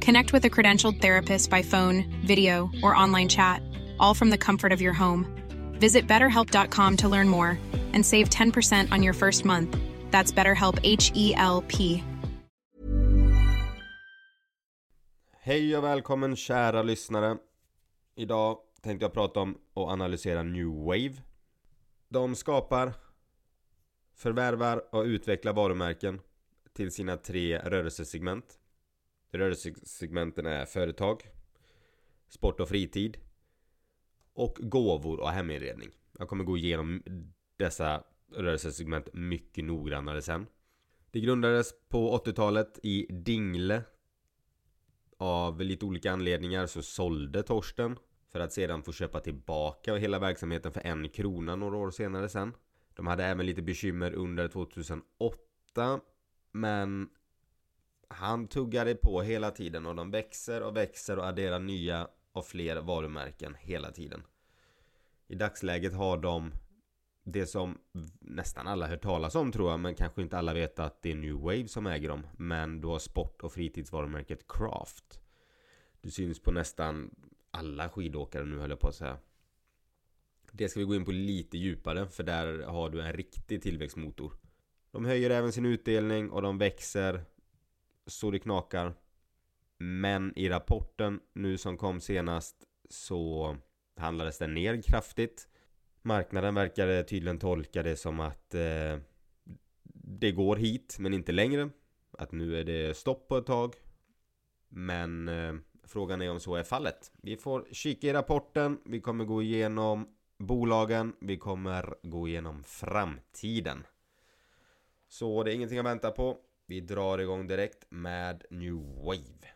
Connect with a credentialed therapist by phone, video, or online chat, all from the comfort of your home. Visit betterhelp.com to learn more and save 10% on your first month. That's BetterHelp H E L P. Hej och välkommen kära lyssnare Idag tänkte jag prata om och analysera New Wave De skapar Förvärvar och utvecklar varumärken Till sina tre rörelsesegment Rörelsesegmenten är företag Sport och fritid Och gåvor och heminredning. Jag kommer gå igenom dessa rörelsesegment mycket noggrannare sen. Det grundades på 80-talet i Dingle. Av lite olika anledningar så sålde Torsten för att sedan få köpa tillbaka hela verksamheten för en krona några år senare sen. De hade även lite bekymmer under 2008 men han tuggade på hela tiden och de växer och växer och adderar nya och fler varumärken hela tiden. I dagsläget har de det som nästan alla hört talas om tror jag men kanske inte alla vet att det är New Wave som äger dem men då har sport och fritidsvarumärket Craft Du syns på nästan alla skidåkare nu höll jag på att säga. Det ska vi gå in på lite djupare för där har du en riktig tillväxtmotor. De höjer även sin utdelning och de växer så det knakar Men i rapporten nu som kom senast så handlades den ner kraftigt Marknaden verkade tydligen tolka det som att eh, det går hit men inte längre. Att nu är det stopp på ett tag. Men eh, frågan är om så är fallet. Vi får kika i rapporten. Vi kommer gå igenom bolagen. Vi kommer gå igenom framtiden. Så det är ingenting att vänta på. Vi drar igång direkt med New Wave.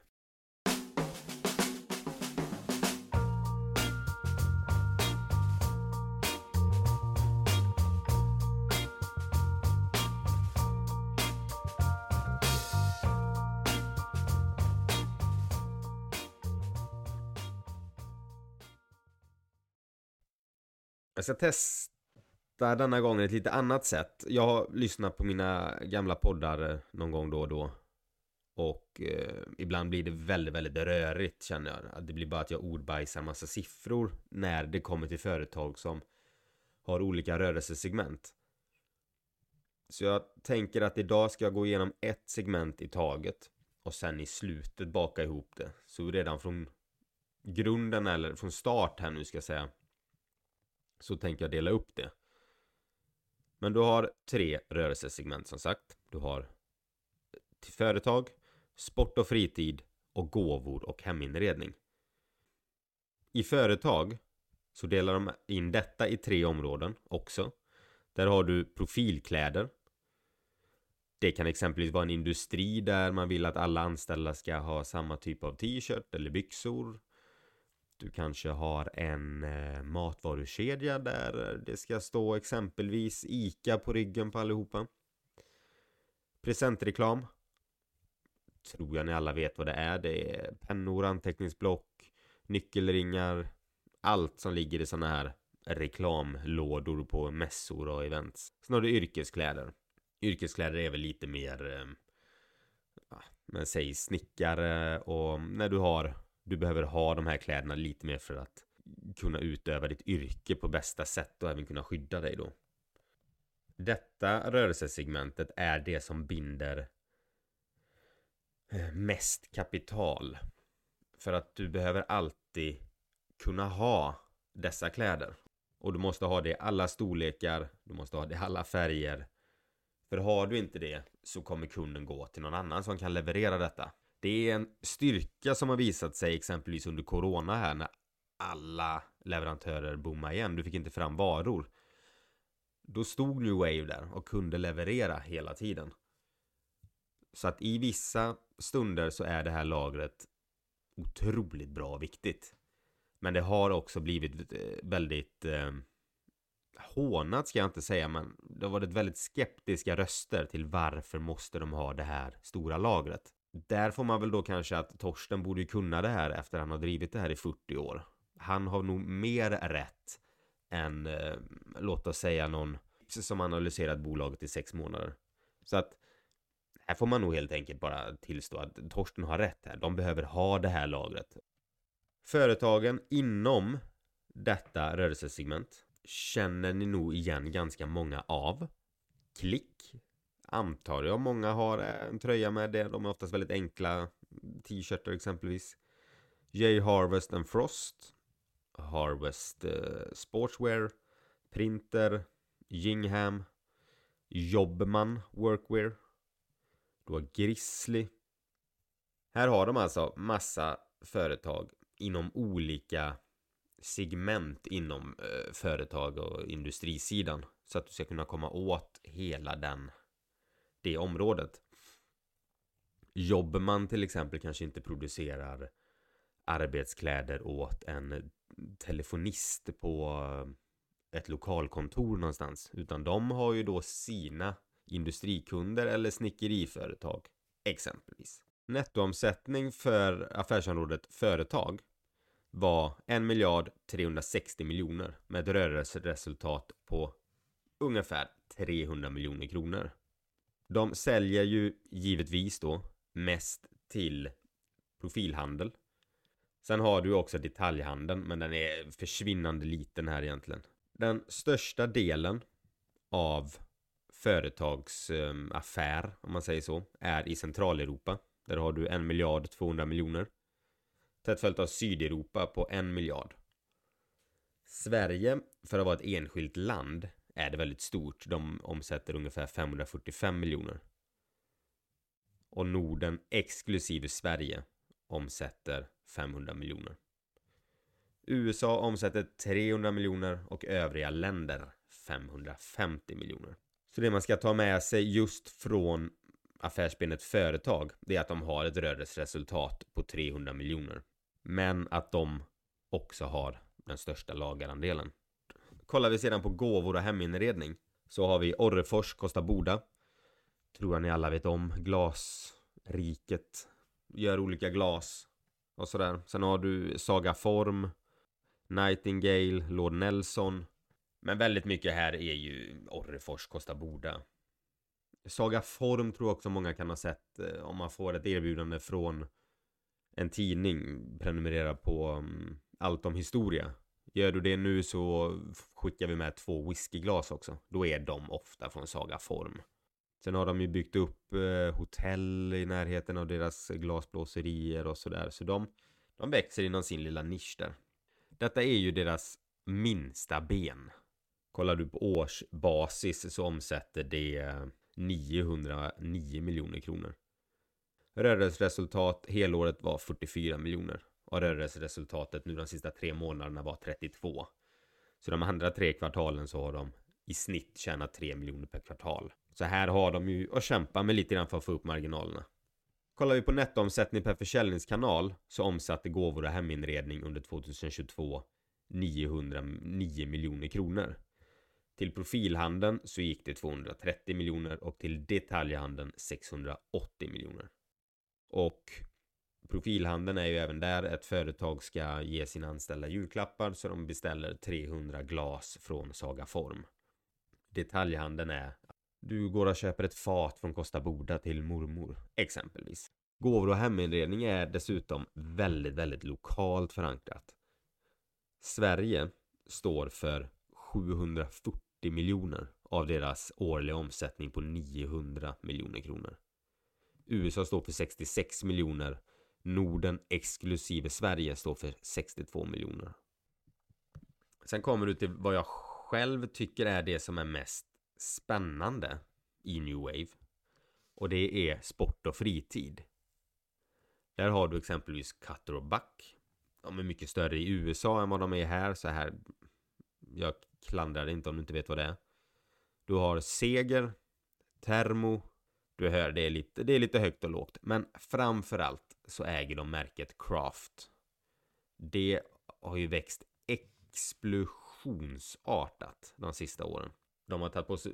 Jag ska testa denna gången ett lite annat sätt. Jag har lyssnat på mina gamla poddar eh, någon gång då och då. Och eh, ibland blir det väldigt, väldigt rörigt känner jag. Det blir bara att jag ordbajsar massa siffror när det kommer till företag som har olika rörelsesegment. Så jag tänker att idag ska jag gå igenom ett segment i taget och sen i slutet baka ihop det. Så redan från grunden eller från start här nu ska jag säga så tänker jag dela upp det. Men du har tre rörelsesegment som sagt. Du har eh, till företag, sport och fritid och gåvor och heminredning. I företag så delar de in detta i tre områden också. Där har du profilkläder. Det kan exempelvis vara en industri där man vill att alla anställda ska ha samma typ av t-shirt eller byxor. Du kanske har en eh, matvarukedja där det ska stå exempelvis ICA på ryggen på allihopa. Presentreklam. Tror jag ni alla vet vad det är. Det är pennor, anteckningsblock, nyckelringar. Allt som ligger i sådana här reklamlådor på mässor och events. Sen har du yrkeskläder. Yrkeskläder är väl lite mer eh, Men säg snickare och när du har du behöver ha de här kläderna lite mer för att kunna utöva ditt yrke på bästa sätt och även kunna skydda dig då. Detta rörelsesegmentet är det som binder eh, mest kapital. För att du behöver alltid kunna ha dessa kläder. Och du måste ha det i alla storlekar, du måste ha det i alla färger. För har du inte det så kommer kunden gå till någon annan som kan leverera detta. Det är en styrka som har visat sig exempelvis under Corona här när alla leverantörer boomade igen. Du fick inte fram varor. Då stod New Wave där och kunde leverera hela tiden. Så att i vissa stunder så är det här lagret otroligt bra och viktigt. Men det har också blivit eh, väldigt eh, hånat ska jag inte säga men det har varit väldigt skeptiska röster till varför måste de ha det här stora lagret. Där får man väl då kanske att Torsten borde kunna det här efter att han har drivit det här i 40 år. Han har nog mer rätt än, eh, låt oss säga någon som analyserat bolaget i sex månader. Så att här får man nog helt enkelt bara tillstå att Torsten har rätt här. De behöver ha det här lagret. Företagen inom detta rörelsesegment känner ni nog igen ganska många av. Klick antar jag många har eh, en tröja med det. De är oftast väldigt enkla. T-shirtar exempelvis. J Harvest and Frost. Harvest eh, Sportswear. Printer. Jingham Jobman Workwear. Du har Grizzly. Här har de alltså massa företag inom olika segment inom eh, företag och industrisidan så att du ska kunna komma åt hela den det området. Jobbar till exempel kanske inte producerar arbetskläder åt en telefonist på eh, ett lokalkontor någonstans utan de har ju då sina industrikunder eller snickeriföretag exempelvis. Nettoomsättning för affärsområdet företag var 1 miljard 360 miljoner med ett rörelseresultat på ungefär 300 miljoner kronor. De säljer ju givetvis då mest till profilhandel. Sen har du också detaljhandeln, men den är försvinnande liten här egentligen. Den största delen av företagsaffär, ehm, om man säger så, är i Centraleuropa. Där har du en miljard 200 miljoner. Tätt följt av Sydeuropa på en miljard. Sverige, för att vara ett enskilt land, är det väldigt stort. De omsätter ungefär 545 miljoner. Och Norden exklusive Sverige omsätter 500 miljoner. USA omsätter 300 miljoner och övriga länder 550 miljoner. Så det man ska ta med sig just från affärsbenet företag det är att de har ett rörelseresultat på 300 miljoner. Men att de också har den största lagerandelen. Kollar vi sedan på gåvor och heminredning så har vi Orrefors, Kosta Boda. Tror jag ni alla vet om. Glasriket. Gör olika glas och sådär. Sen har du Saga Form, Nightingale, Lord Nelson. Men väldigt mycket här är ju Orrefors, Kosta Boda. Saga Form tror jag också många kan ha sett eh, om man får ett erbjudande från en tidning prenumerera på um, allt om historia Gör du det nu så skickar vi med två whiskyglas också. Då är de ofta från Saga Form. Sen har de ju byggt upp eh, hotell i närheten av deras glasblåserier och sådär. Så de, de växer inom sin lilla nisch där. Detta är ju deras minsta ben. Kollar du på årsbasis så omsätter det eh, 909 miljoner kronor. Rörelseresultat helåret var 44 miljoner och rörelseresultatet nu de sista tre månaderna var 32. Så de andra tre kvartalen så har de i snitt tjänat 3 miljoner per kvartal. Så här har de ju att kämpa med lite grann för att få upp marginalerna. Kollar vi på nettoomsättning per försäljningskanal så omsatte gåvor och heminredning under 2022 909 miljoner kronor. Till profilhandeln så gick det 230 miljoner och till detaljhandeln 680 miljoner. Och Profilhandeln är ju även där ett företag ska ge sina anställda julklappar så de beställer 300 glas från Saga Form. Detaljhandeln är du går och köper ett fat från Kosta Boda till mormor, exempelvis. Gåvor och heminredning är dessutom väldigt, väldigt lokalt förankrat. Sverige står för 740 miljoner av deras årliga omsättning på 900 miljoner kronor. USA står för 66 miljoner. Norden exklusive Sverige står för 62 miljoner. Sen kommer du till vad jag själv tycker är det som är mest spännande i New Wave. Och det är sport och fritid. Där har du exempelvis Cutter och Buck. De är mycket större i USA än vad de är här. Så här jag klandrar inte om du inte vet vad det är. Du har Seger, Termo. Du hör, det är lite, det är lite högt och lågt. Men framförallt så äger de märket Craft. Det har ju växt explosionsartat de sista åren. De har tagit på sig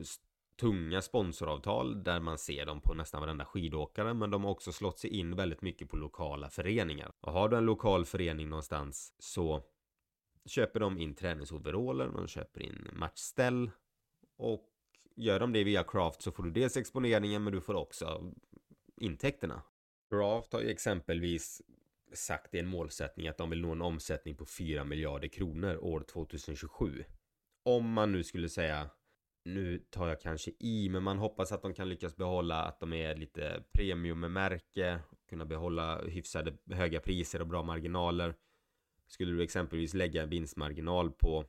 tunga sponsoravtal där man ser dem på nästan varenda skidåkare men de har också slått sig in väldigt mycket på lokala föreningar. Och har du en lokal förening någonstans så köper de in träningsoveraller, de köper in matchställ och gör de det via Craft så får du dels exponeringen men du får också intäkterna. Raft har ju exempelvis sagt i en målsättning att de vill nå en omsättning på 4 miljarder kronor år 2027. Om man nu skulle säga nu tar jag kanske i, men man hoppas att de kan lyckas behålla att de är lite premiummärke, kunna behålla hyfsade höga priser och bra marginaler. Skulle du exempelvis lägga en vinstmarginal på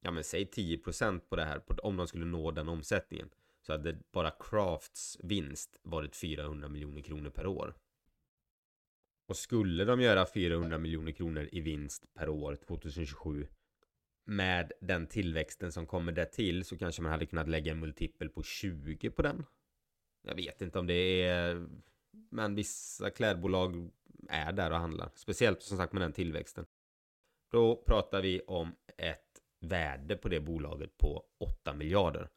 ja men säg 10% på det här om de skulle nå den omsättningen så hade bara Crafts vinst varit 400 miljoner kronor per år. Och skulle de göra 400 miljoner kronor i vinst per år 2027 med den tillväxten som kommer där till så kanske man hade kunnat lägga en multipel på 20 på den. Jag vet inte om det är men vissa klädbolag är där och handlar. Speciellt som sagt med den tillväxten. Då pratar vi om ett värde på det bolaget på 8 miljarder.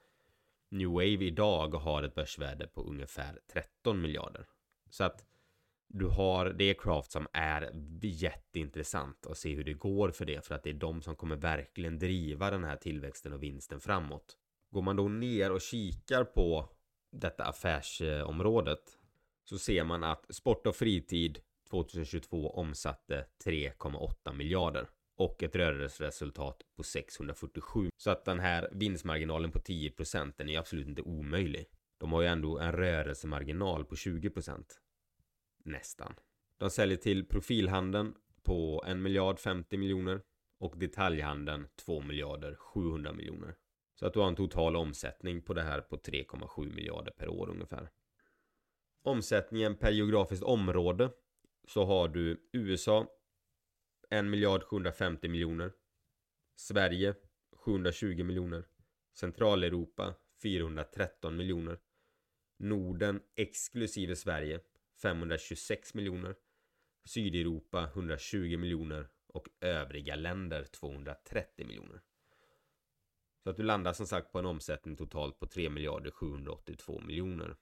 New Wave idag har ett börsvärde på ungefär 13 miljarder. Så att du har det Craft som är jätteintressant att se hur det går för det för att det är de som kommer verkligen driva den här tillväxten och vinsten framåt. Går man då ner och kikar på detta affärsområdet så ser man att sport och fritid 2022 omsatte 3,8 miljarder och ett rörelseresultat på 647. Så att den här vinstmarginalen på 10% den är absolut inte omöjlig. De har ju ändå en rörelsemarginal på 20%. Nästan. De säljer till profilhandeln på 1 miljard 50 miljoner och detaljhandeln 2 miljarder 700 miljoner. Så att du har en total omsättning på det här på 3,7 miljarder per år ungefär. Omsättningen per geografiskt område så har du USA 1 miljard 750 miljoner Sverige 720 miljoner Centraleuropa 413 miljoner Norden exklusive Sverige 526 miljoner Sydeuropa 120 miljoner och övriga länder 230 miljoner. Så att du landar som sagt på en omsättning totalt på 3 miljarder 782 miljoner.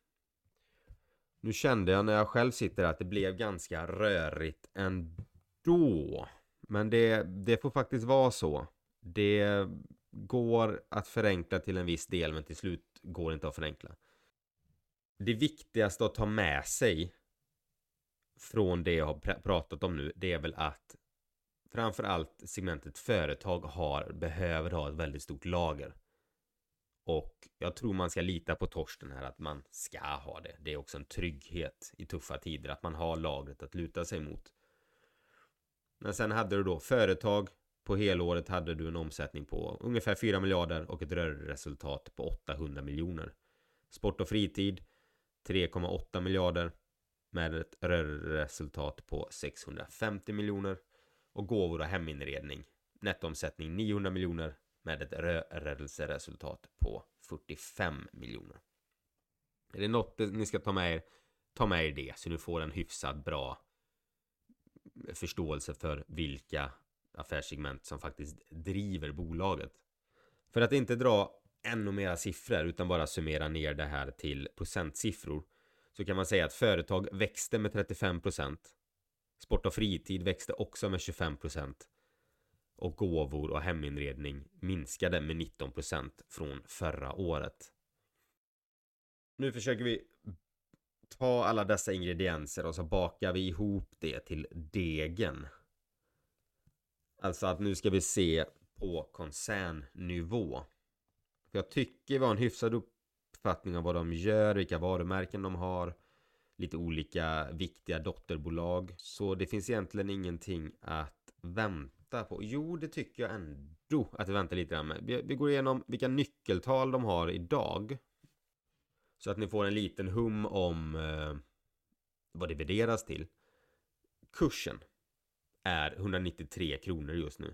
Nu kände jag när jag själv sitter att det blev ganska rörigt ändå. Men det, det får faktiskt vara så. Det går att förenkla till en viss del men till slut går det inte att förenkla. Det viktigaste att ta med sig från det jag har pratat om nu, det är väl att framförallt segmentet företag har, behöver ha ett väldigt stort lager. Och jag tror man ska lita på Torsten här att man ska ha det. Det är också en trygghet i tuffa tider att man har lagret att luta sig mot. Men sen hade du då företag. På helåret hade du en omsättning på ungefär 4 miljarder och ett rörelseresultat på 800 miljoner. Sport och fritid 3,8 miljarder med ett rörelseresultat på 650 miljoner och gåvor och heminredning nettoomsättning 900 miljoner med ett rörelseresultat på 45 miljoner. Är det något ni ska ta med er, ta med er det så ni får en hyfsad bra förståelse för vilka affärssegment som faktiskt driver bolaget. För att inte dra ännu mera siffror utan bara summera ner det här till procentsiffror så kan man säga att företag växte med 35% Sport och fritid växte också med 25% och gåvor och heminredning minskade med 19% från förra året. Nu försöker vi ta alla dessa ingredienser och så bakar vi ihop det till degen. Alltså att nu ska vi se på koncernnivå. För jag tycker vi har en hyfsad uppfattning om vad de gör, vilka varumärken de har. Lite olika viktiga dotterbolag. Så det finns egentligen ingenting att vänta på. Jo, det tycker jag ändå att vi väntar lite grann med. Vi, vi går igenom vilka nyckeltal de har idag. Så att ni får en liten hum om eh, vad det värderas till. Kursen är 193 kronor just nu.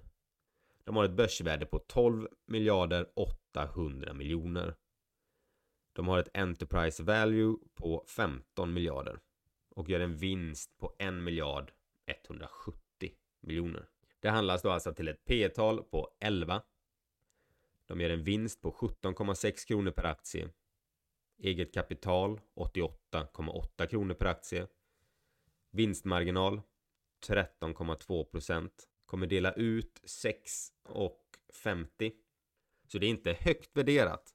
De har ett börsvärde på 12 miljarder 800 miljoner. De har ett Enterprise Value på 15 miljarder och gör en vinst på 1 miljard 170 miljoner. Det handlas då alltså till ett P-tal på 11. De gör en vinst på 17,6 kronor per aktie. Eget kapital 88,8 kronor per aktie. Vinstmarginal 13,2 procent Kommer dela ut 6,50. Så det är inte högt värderat.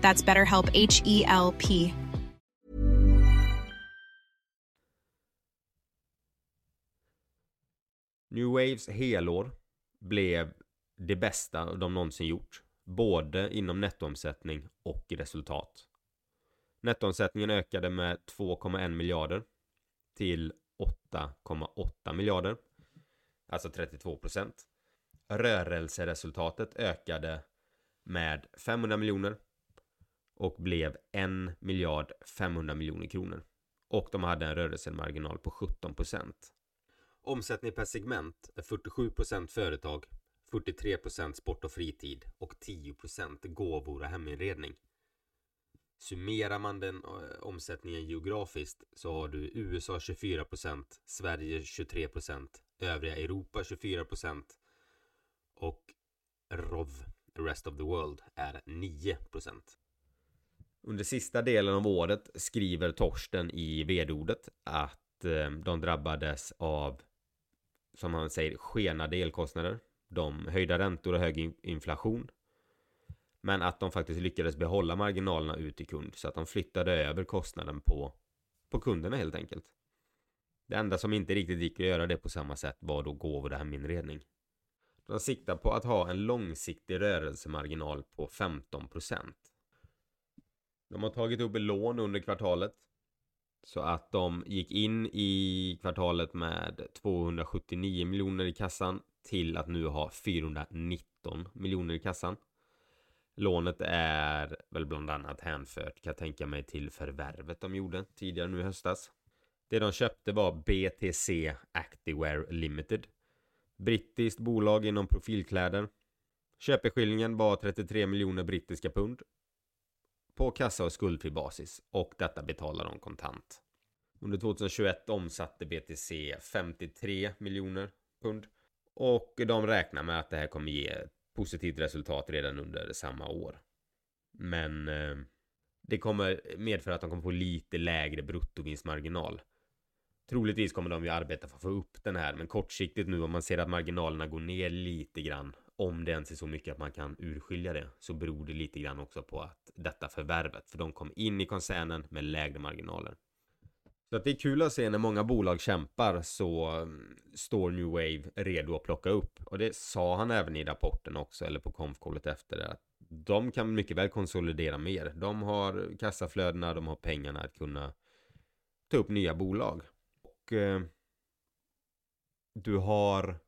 That's BetterHelp H E L P. New Waves helår blev det bästa de någonsin gjort. Både inom nettoomsättning och resultat. Nettoomsättningen ökade med 2,1 miljarder till 8,8 miljarder. Alltså 32 procent. Rörelseresultatet ökade med 500 miljoner och blev 1 miljard 500 miljoner kronor. Och de hade en rörelsemarginal på 17 procent. Omsättning per segment är 47 procent företag, 43 procent sport och fritid och 10 procent gåvor och heminredning. Summerar man den eh, omsättningen geografiskt så har du USA 24 procent, Sverige 23 procent, övriga Europa 24 procent och ROV, Rest of the World, är 9 procent. Under sista delen av året skriver Torsten i vd-ordet att eh, de drabbades av, som han säger, skenade elkostnader. De höjda räntor och hög inflation. Men att de faktiskt lyckades behålla marginalerna ut till kund så att de flyttade över kostnaden på, på kunderna helt enkelt. Det enda som inte riktigt gick att göra det på samma sätt var då gåvor och heminredning. De siktar på att ha en långsiktig rörelsemarginal på 15%. De har tagit upp lån under kvartalet. Så att de gick in i kvartalet med 279 miljoner i kassan till att nu ha 419 miljoner i kassan. Lånet är väl bland annat hänfört kan jag tänka mig till förvärvet de gjorde tidigare nu i höstas. Det de köpte var BTC Activewear Limited. Brittiskt bolag inom profilkläder. Köpeskillingen var 33 miljoner brittiska pund på kassa och skuldfri basis och detta betalar de kontant. Under 2021 omsatte BTC 53 miljoner pund och de räknar med att det här kommer ge positivt resultat redan under samma år. Men eh, Det kommer medföra att de kommer få lite lägre bruttovinstmarginal. Troligtvis kommer de ju arbeta för att få upp den här, men kortsiktigt nu om man ser att marginalerna går ner lite grann, om det ens är så mycket att man kan urskilja det, så beror det lite grann också på att detta förvärvet, för de kom in i koncernen med lägre marginaler. Så att det är kul att se när många bolag kämpar så mm, står New Wave redo att plocka upp. Och det sa han även i rapporten också, eller på konfkollet efter det. Att de kan mycket väl konsolidera mer. De har kassaflödena, de har pengarna att kunna ta upp nya bolag. Och eh, du har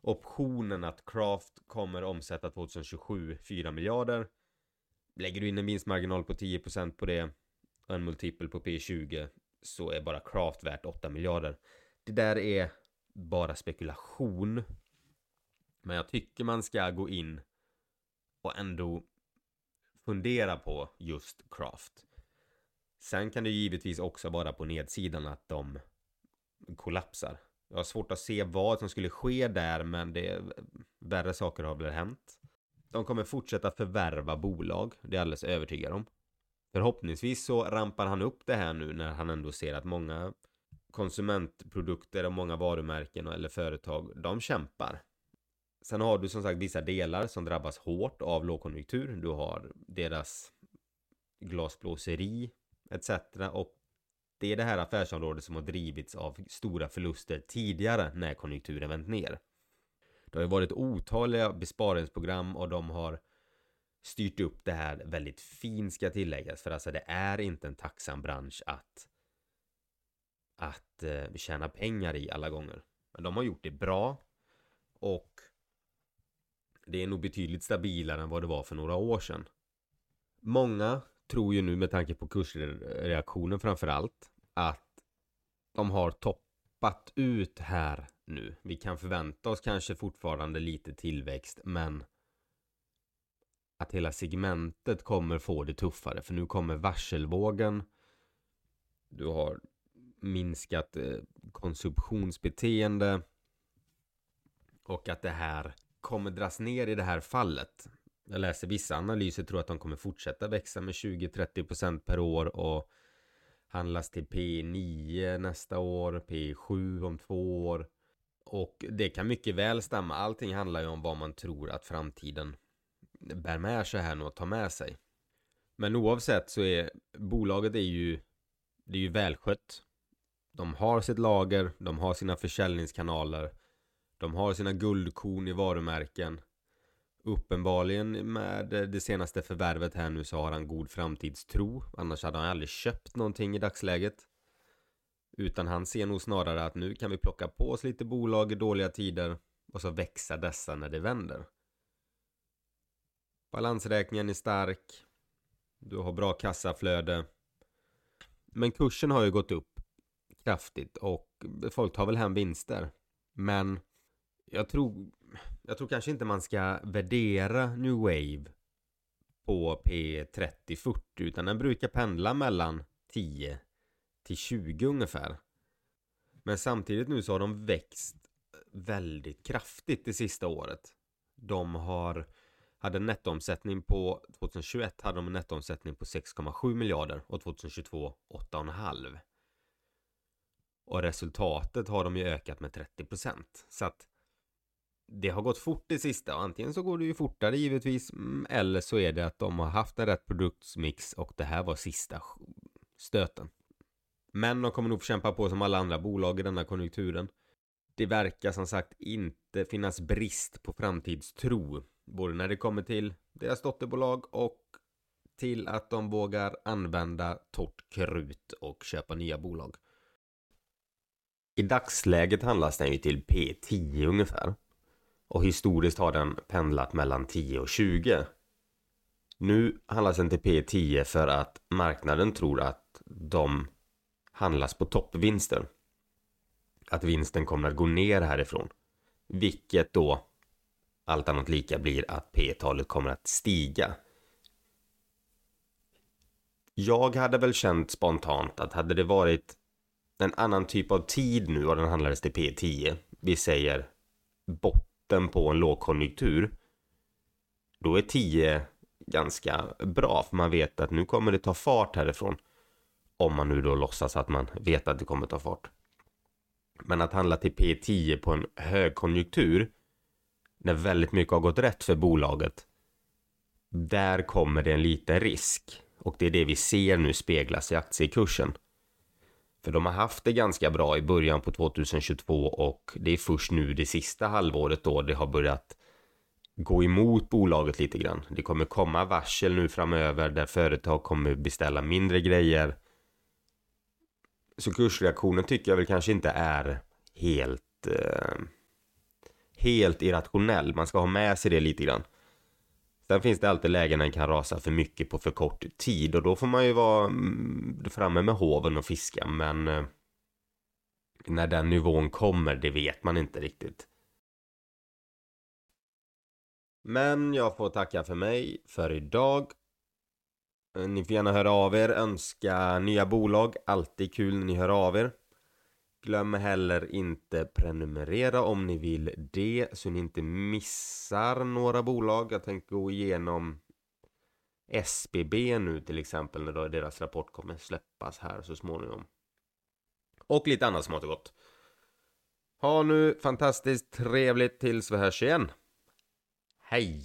optionen att Craft kommer omsätta 2027 4 miljarder. Lägger du in en vinstmarginal på 10% på det och en multipel på P20 så är bara Craft värt 8 miljarder. Det där är bara spekulation. Men jag tycker man ska gå in och ändå fundera på just Craft. Sen kan det givetvis också vara på nedsidan att de kollapsar. Jag har svårt att se vad som skulle ske där men det värre saker har väl hänt. De kommer fortsätta förvärva bolag, det är jag alldeles övertygad om. Förhoppningsvis så rampar han upp det här nu när han ändå ser att många konsumentprodukter och många varumärken eller företag, de kämpar. Sen har du som sagt vissa delar som drabbas hårt av lågkonjunktur. Du har deras glasblåseri etc. Och det är det här affärsområdet som har drivits av stora förluster tidigare när konjunkturen vänt ner. Det har ju varit otaliga besparingsprogram och de har styrt upp det här väldigt fint ska tilläggas. För alltså det är inte en tacksam bransch att att eh, tjäna pengar i alla gånger. Men de har gjort det bra och det är nog betydligt stabilare än vad det var för några år sedan. Många tror ju nu med tanke på kursreaktionen framför allt att de har toppat ut här nu. Vi kan förvänta oss kanske fortfarande lite tillväxt men att hela segmentet kommer få det tuffare för nu kommer varselvågen. Du har minskat eh, konsumtionsbeteende och att det här kommer dras ner i det här fallet. Jag läser vissa analyser tror att de kommer fortsätta växa med 20-30% per år och handlas till P9 nästa år, P7 om två år. Och det kan mycket väl stämma. Allting handlar ju om vad man tror att framtiden bär med sig här nu och tar med sig. Men oavsett så är bolaget är ju det är ju välskött. De har sitt lager, de har sina försäljningskanaler, de har sina guldkorn i varumärken. Uppenbarligen med det senaste förvärvet här nu så har han god framtidstro. Annars hade han aldrig köpt någonting i dagsläget. Utan han ser nog snarare att nu kan vi plocka på oss lite bolag i dåliga tider och så växa dessa när det vänder. Balansräkningen är stark. Du har bra kassaflöde. Men kursen har ju gått upp kraftigt och folk tar väl hem vinster. Men jag tror, jag tror kanske inte man ska värdera New Wave på P30-40 utan den brukar pendla mellan 10 till 20 ungefär. Men samtidigt nu så har de växt väldigt kraftigt det sista året. De har hade en nettoomsättning på 2021 hade de en nettoomsättning på 6,7 miljarder och 2022 8,5. Och resultatet har de ju ökat med 30 procent Så att det har gått fort det sista och antingen så går det ju fortare givetvis mm, eller så är det att de har haft en rätt produktsmix och det här var sista stöten. Men de kommer nog få kämpa på som alla andra bolag i denna konjunkturen. Det verkar som sagt inte finnas brist på framtidstro Både när det kommer till deras dotterbolag och till att de vågar använda torrt krut och köpa nya bolag. I dagsläget handlas den ju till P10 ungefär. Och historiskt har den pendlat mellan 10 och 20. Nu handlas den till P10 för att marknaden tror att de handlas på toppvinster. Att vinsten kommer att gå ner härifrån. Vilket då allt annat lika blir att P-talet kommer att stiga. Jag hade väl känt spontant att hade det varit en annan typ av tid nu och den handlades till P10, vi säger botten på en lågkonjunktur, då är 10 ganska bra för man vet att nu kommer det ta fart härifrån. Om man nu då låtsas att man vet att det kommer ta fart. Men att handla till P10 på en högkonjunktur när väldigt mycket har gått rätt för bolaget där kommer det en liten risk och det är det vi ser nu speglas i aktiekursen. För de har haft det ganska bra i början på 2022 och det är först nu det sista halvåret då det har börjat gå emot bolaget lite grann. Det kommer komma varsel nu framöver där företag kommer beställa mindre grejer. Så kursreaktionen tycker jag väl kanske inte är helt eh, helt irrationell. Man ska ha med sig det lite grann. Sen finns det alltid lägen när den kan rasa för mycket på för kort tid och då får man ju vara mm, framme med hoven och fiska men eh, när den nivån kommer det vet man inte riktigt. Men jag får tacka för mig för idag. Eh, ni får gärna höra av er, önska nya bolag, alltid kul när ni hör av er. Glöm heller inte prenumerera om ni vill det så ni inte missar några bolag. Jag tänker gå igenom SBB nu till exempel när deras rapport kommer släppas här så småningom. Och lite annat smått och gott. Ha nu fantastiskt trevligt tills vi hörs igen. Hej!